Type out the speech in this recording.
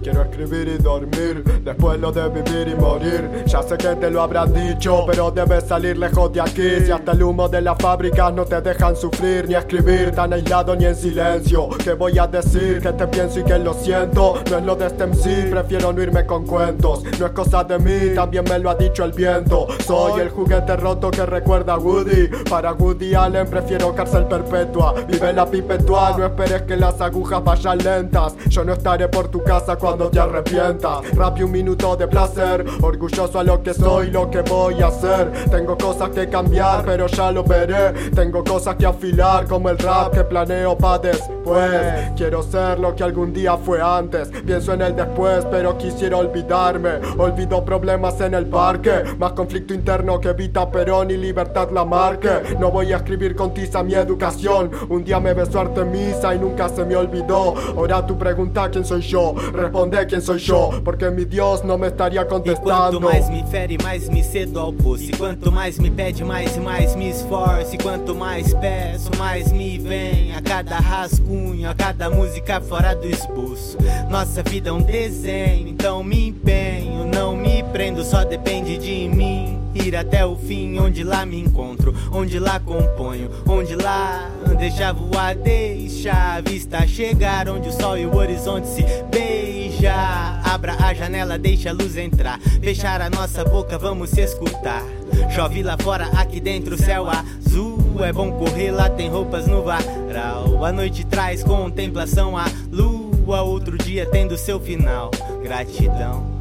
Quiero escribir y dormir, después lo de vivir y morir. Ya sé que te lo habrán dicho, pero debes salir lejos de aquí. Si hasta el humo de las fábricas no te dejan sufrir, ni escribir tan aislado ni en silencio. ¿Qué voy a decir? Que te pienso y que lo siento. No es lo de este MC, prefiero no irme con cuentos. No es cosa de mí, también me lo ha dicho el viento. Soy el juguete roto que recuerda a Woody. Para Woody Allen prefiero cárcel perpetua. Vive la pipetua, no esperes que las agujas vayan lentas. Yo no estaré por tu casa cuando te arrepientas. Rap y un minuto de placer, orgulloso a lo que soy, lo que voy a hacer. Tengo cosas que cambiar, pero ya lo veré. Tengo cosas que afilar, como el rap que planeo pa' después. Quiero ser lo que algún día fue antes. Pienso en el después, pero quisiera olvidarme. Olvido problemas en el parque, más conflicto interno que evita Perón y libertad la marque. No voy a escribir con tiza mi educación. Un día me besó Artemisa y nunca se me olvidó. Ahora tu pregunta quién soy yo, responde quién soy yo, porque mi Dios no me estaría E contestando. quanto mais me fere, mais me cedo ao poço. E quanto mais me pede, mais e mais me esforço. E quanto mais peço, mais me vem. A cada rascunho, a cada música fora do esboço. Nossa vida é um desenho, então me empenho. Não me prendo, só depende de mim. Ir até o fim, onde lá me encontro, onde lá componho, onde lá deixa voar, deixa a vista chegar, onde o sol e o horizonte se beija. Abra a janela, deixa a luz entrar. Fechar a nossa boca, vamos se escutar. Chove lá fora, aqui dentro o céu azul. É bom correr, lá tem roupas no varal. A noite traz contemplação, a lua. Outro dia tendo seu final. Gratidão.